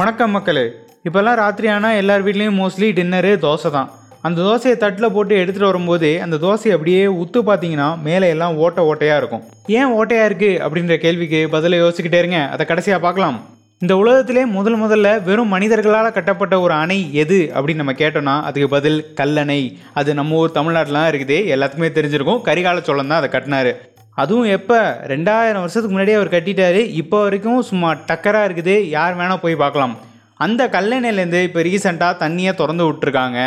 வணக்கம் மக்களே. இப்போல்லாம் ராத்திரி ஆனால் எல்லார் வீட்லேயும் மோஸ்ட்லி டின்னரு தோசை தான். அந்த தோசையை தட்டில் போட்டு எடுத்துகிட்டு வரும்போது அந்த தோசையை அப்படியே உத்து பார்த்தீங்கன்னா மேலே எல்லாம் ஓட்டை ஓட்டையாக இருக்கும். ஏன் ஓட்டையாக இருக்குது அப்படின்ற கேள்விக்கு பதிலை யோசிச்சுக்கிட்டே இருங்க. அதை கடைசியாக பார்க்கலாம். இந்த உலகத்திலே முதல் முதல்ல வெறும் மனிதர்களால் கட்டப்பட்ட ஒரு அணை எது அப்படின்னு நம்ம கேட்டோம்னா அதுக்கு பதில் கல்லணை. அது நம்ம ஊர் தமிழ்நாட்டிலாம் இருக்குது. எல்லாத்துக்குமே தெரிஞ்சிருக்கும். கரிகால சோழன் தான் அதை கட்டினாரு. அதுவும் எப்போ? ரெண்டாயிரம் வருஷத்துக்கு முன்னாடியே அவர் கட்டிட்டாரு. இப்போ வரைக்கும் சும்மா டக்கராக இருக்குது. யார் வேணால் போய் பார்க்கலாம். அந்த கல்லணையிலேருந்து இப்போ ரீசெண்டாக தண்ணியை திறந்து விட்டுருக்காங்க.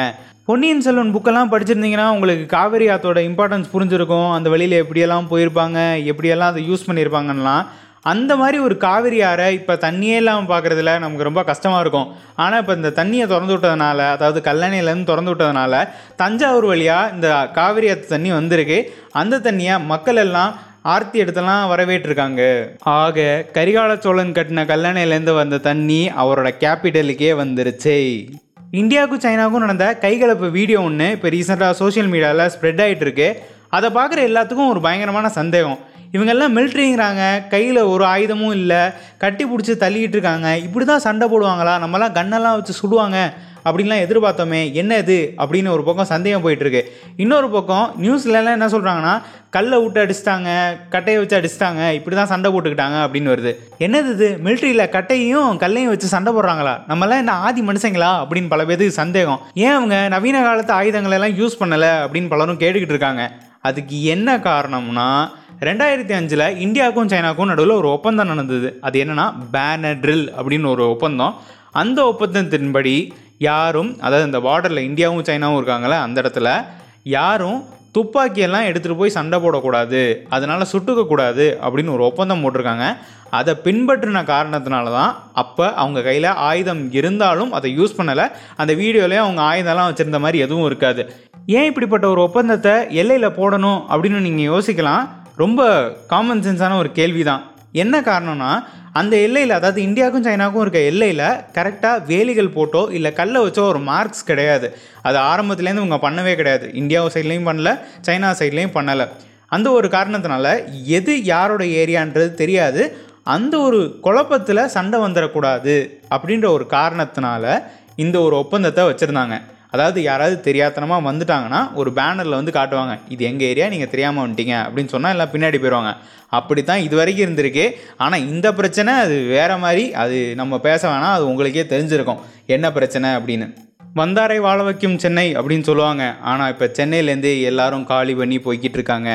பொன்னியின் செல்வன் புக்கெல்லாம் படிச்சிருந்தீங்கன்னா உங்களுக்கு காவேரி ஆத்தோட இம்பார்ட்டன்ஸ் புரிஞ்சிருக்கும். அந்த வழியில் எப்படியெல்லாம் போயிருப்பாங்க எப்படியெல்லாம் அதை யூஸ் பண்ணியிருப்பாங்கலாம் அந்த மாதிரி ஒரு காவிரி ஆறை இப்போ தண்ணியே இல்லாமல் பார்க்குறதுல நமக்கு ரொம்ப கஷ்டமாக இருக்கும். ஆனால் இப்போ இந்த தண்ணியை திறந்து விட்டதுனால அதாவது கல்லணையிலேருந்து திறந்து விட்டதுனால தஞ்சாவூர் வழியாக இந்த காவிரி ஆற்று தண்ணி வந்திருக்கு. அந்த தண்ணியை மக்கள் எல்லாம் ஆர்த்தி எடுத்தெல்லாம் வரவேற்றிருக்காங்க. ஆக கரிகால சோழன் கட்டின கல்லணையிலேருந்து வந்த தண்ணி அவரோட கேபிட்டலுக்கே வந்துருச்சு. இந்தியாவுக்கும் சைனாவுக்கும் நடந்த கைகலப்பு வீடியோ ஒன்று இப்போ ரீசெண்டாக சோஷியல் மீடியாவில் ஸ்ப்ரெட் ஆகிட்டு இருக்கு. அதை பார்க்குற எல்லாத்துக்கும் ஒரு பயங்கரமான சந்தேகம். இவங்கெல்லாம் மிலிட்ரிங்கிறாங்க கையில் ஒரு ஆயுதமும் இல்லை. கட்டி பிடிச்சி தள்ளிக்கிட்டு இருக்காங்க. இப்படி தான் சண்டை போடுவாங்களா? நம்மலாம் கண்ணெல்லாம் வச்சு சுடுவாங்க. அப்படின்லாம் எதிர்பார்த்தோமே என்ன இது? அப்படின்னு ஒரு பக்கம் சந்தேகம் போயிட்டுருக்கு. இன்னொரு பக்கம் நியூஸ்லலாம் என்ன சொல்கிறாங்கன்னா கல்லை விட்டு அடிச்சிட்டாங்க கட்டையை வச்சு அடிச்சிட்டாங்க இப்படி தான் சண்டை போட்டுக்கிட்டாங்க அப்படின்னு வருது. என்னது இது? மிலிட்ரியில் கட்டையும் கல்லையும் வச்சு சண்டை போடுறாங்களா? நம்மளாம் என்ன ஆதி மனுஷங்களா? அப்படின்னு பல பேருக்கு சந்தேகம். ஏன் அவங்க நவீன காலத்து ஆயுதங்களை எல்லாம் யூஸ் பண்ணலை அப்படின்னு பலரும் கேட்டுக்கிட்டு இருக்காங்க. அதுக்கு என்ன காரணம்னா ரெண்டாயிரத்தி அஞ்சில் இந்தியாவுக்கும் சைனாவுக்கும் நடுவில் ஒரு ஒப்பந்தம் நடந்தது. அது என்னென்னா பேனட்ரில் அப்படின்னு ஒரு ஒப்பந்தம். அந்த ஒப்பந்தத்தின்படி யாரும் அதாவது இந்த பார்டரில் இந்தியாவும் சைனாவும் இருக்காங்களே அந்த இடத்துல யாரும் துப்பாக்கியெல்லாம் எடுத்துகிட்டு போய் சண்டை போடக்கூடாது அதனால் சுட்டுக்கக்கூடாது அப்படின்னு ஒரு ஒப்பந்தம் போட்டிருக்காங்க. அதை பின்பற்றின காரணத்தினால தான் அப்போ அவங்க கையில் ஆயுதம் இருந்தாலும் அதை யூஸ் பண்ணலை. அந்த வீடியோலேயே அவங்க ஆயுதம்லாம் வச்சுருந்த மாதிரி எதுவும் இருக்காது. ஏன் இப்படிப்பட்ட ஒரு ஒப்பந்தத்தை எல்லையில் போடணும் அப்படின்னு நீங்கள் யோசிக்கலாம். ரொம்ப காமன் சென்ஸான ஒரு கேள்வி தான் என்ன காரணம்னா அந்த எல்லையில் அதாவது இந்தியாவுக்கும் சைனாவுக்கும் இருக்க எல்லையில் கரெக்டாக வேலிகள் போட்டோ இல்லை கல்லை வச்சோ ஒரு மார்க்ஸ் கிடையாது. அது ஆரம்பத்துலேருந்து இவங்க பண்ணவே கிடையாது. இந்தியா சைட்லேயும் பண்ணல சைனா சைட்லேயும் பண்ணலை. அந்த ஒரு காரணத்தினால எது யாரோட ஏரியான்றது தெரியாது. அந்த ஒரு குழப்பத்தில் சண்டை வந்துடக்கூடாது அப்படின்ற ஒரு காரணத்தினால இந்த ஒரு ஒப்பந்தத்தை வச்சுருந்தாங்க. அதாவது யாராவது தெரியாத்தனமாக வந்துட்டாங்கன்னா ஒரு பேனரில் வந்து காட்டுவாங்க இது எங்கள் ஏரியா? நீங்கள் தெரியாமல் வந்துட்டீங்க. அப்படின்னு சொன்னால் எல்லாம் பின்னாடி போயிடுவாங்க அப்படி தான் இது வரைக்கும் இருந்திருக்கு. ஆனால் இந்த பிரச்சனை அது வேறு மாதிரி அது நம்ம பேச வேணாம் அது உங்களுக்கே தெரிஞ்சிருக்கும். என்ன பிரச்சனை அப்படின்னு. வந்தாரை வாழ வைக்கும் சென்னை அப்படின்னு சொல்லுவாங்க. ஆனால் இப்போ சென்னையிலேருந்து எல்லாரும் காலி பண்ணி போய்கிட்டு இருக்காங்க.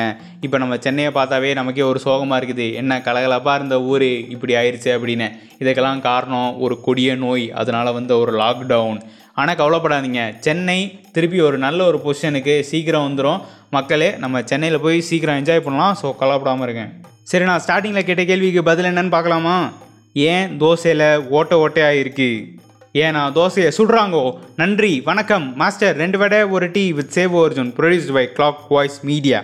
இப்போ நம்ம சென்னையை பார்த்தாவே நமக்கே ஒரு சோகமாக இருக்குது. என்ன கலகலப்பாக இருந்த ஊர் இப்படி ஆயிடுச்சு அப்படின்னு. இதுக்கெல்லாம் காரணம் ஒரு கொடிய நோய். அதனால் வந்து ஒரு லாக்டவுன் ஆனால் கவலைப்படாதீங்க. சென்னை திருப்பி ஒரு நல்ல ஒரு பொசிஷனுக்கு சீக்கிரம் வந்துடும் மக்களே நம்ம சென்னையில் போய் சீக்கிரம் என்ஜாய் பண்ணலாம். ஸோ கவலைப்படாமல் இருக்கேன் சரி நான் ஸ்டார்டிங்கில் கேட்ட கேள்விக்கு பதில் என்னன்னு பார்க்கலாமா? ஏன் தோசையில் ஓட்ட ஓட்டையாக இருக்குது ஏன்னா தோசையை சுடுறாங்கோ. நன்றி வணக்கம். மாஸ்டர் ரெண்டு வடை ஒரு tea with save Arjun produced by Clock Voice Media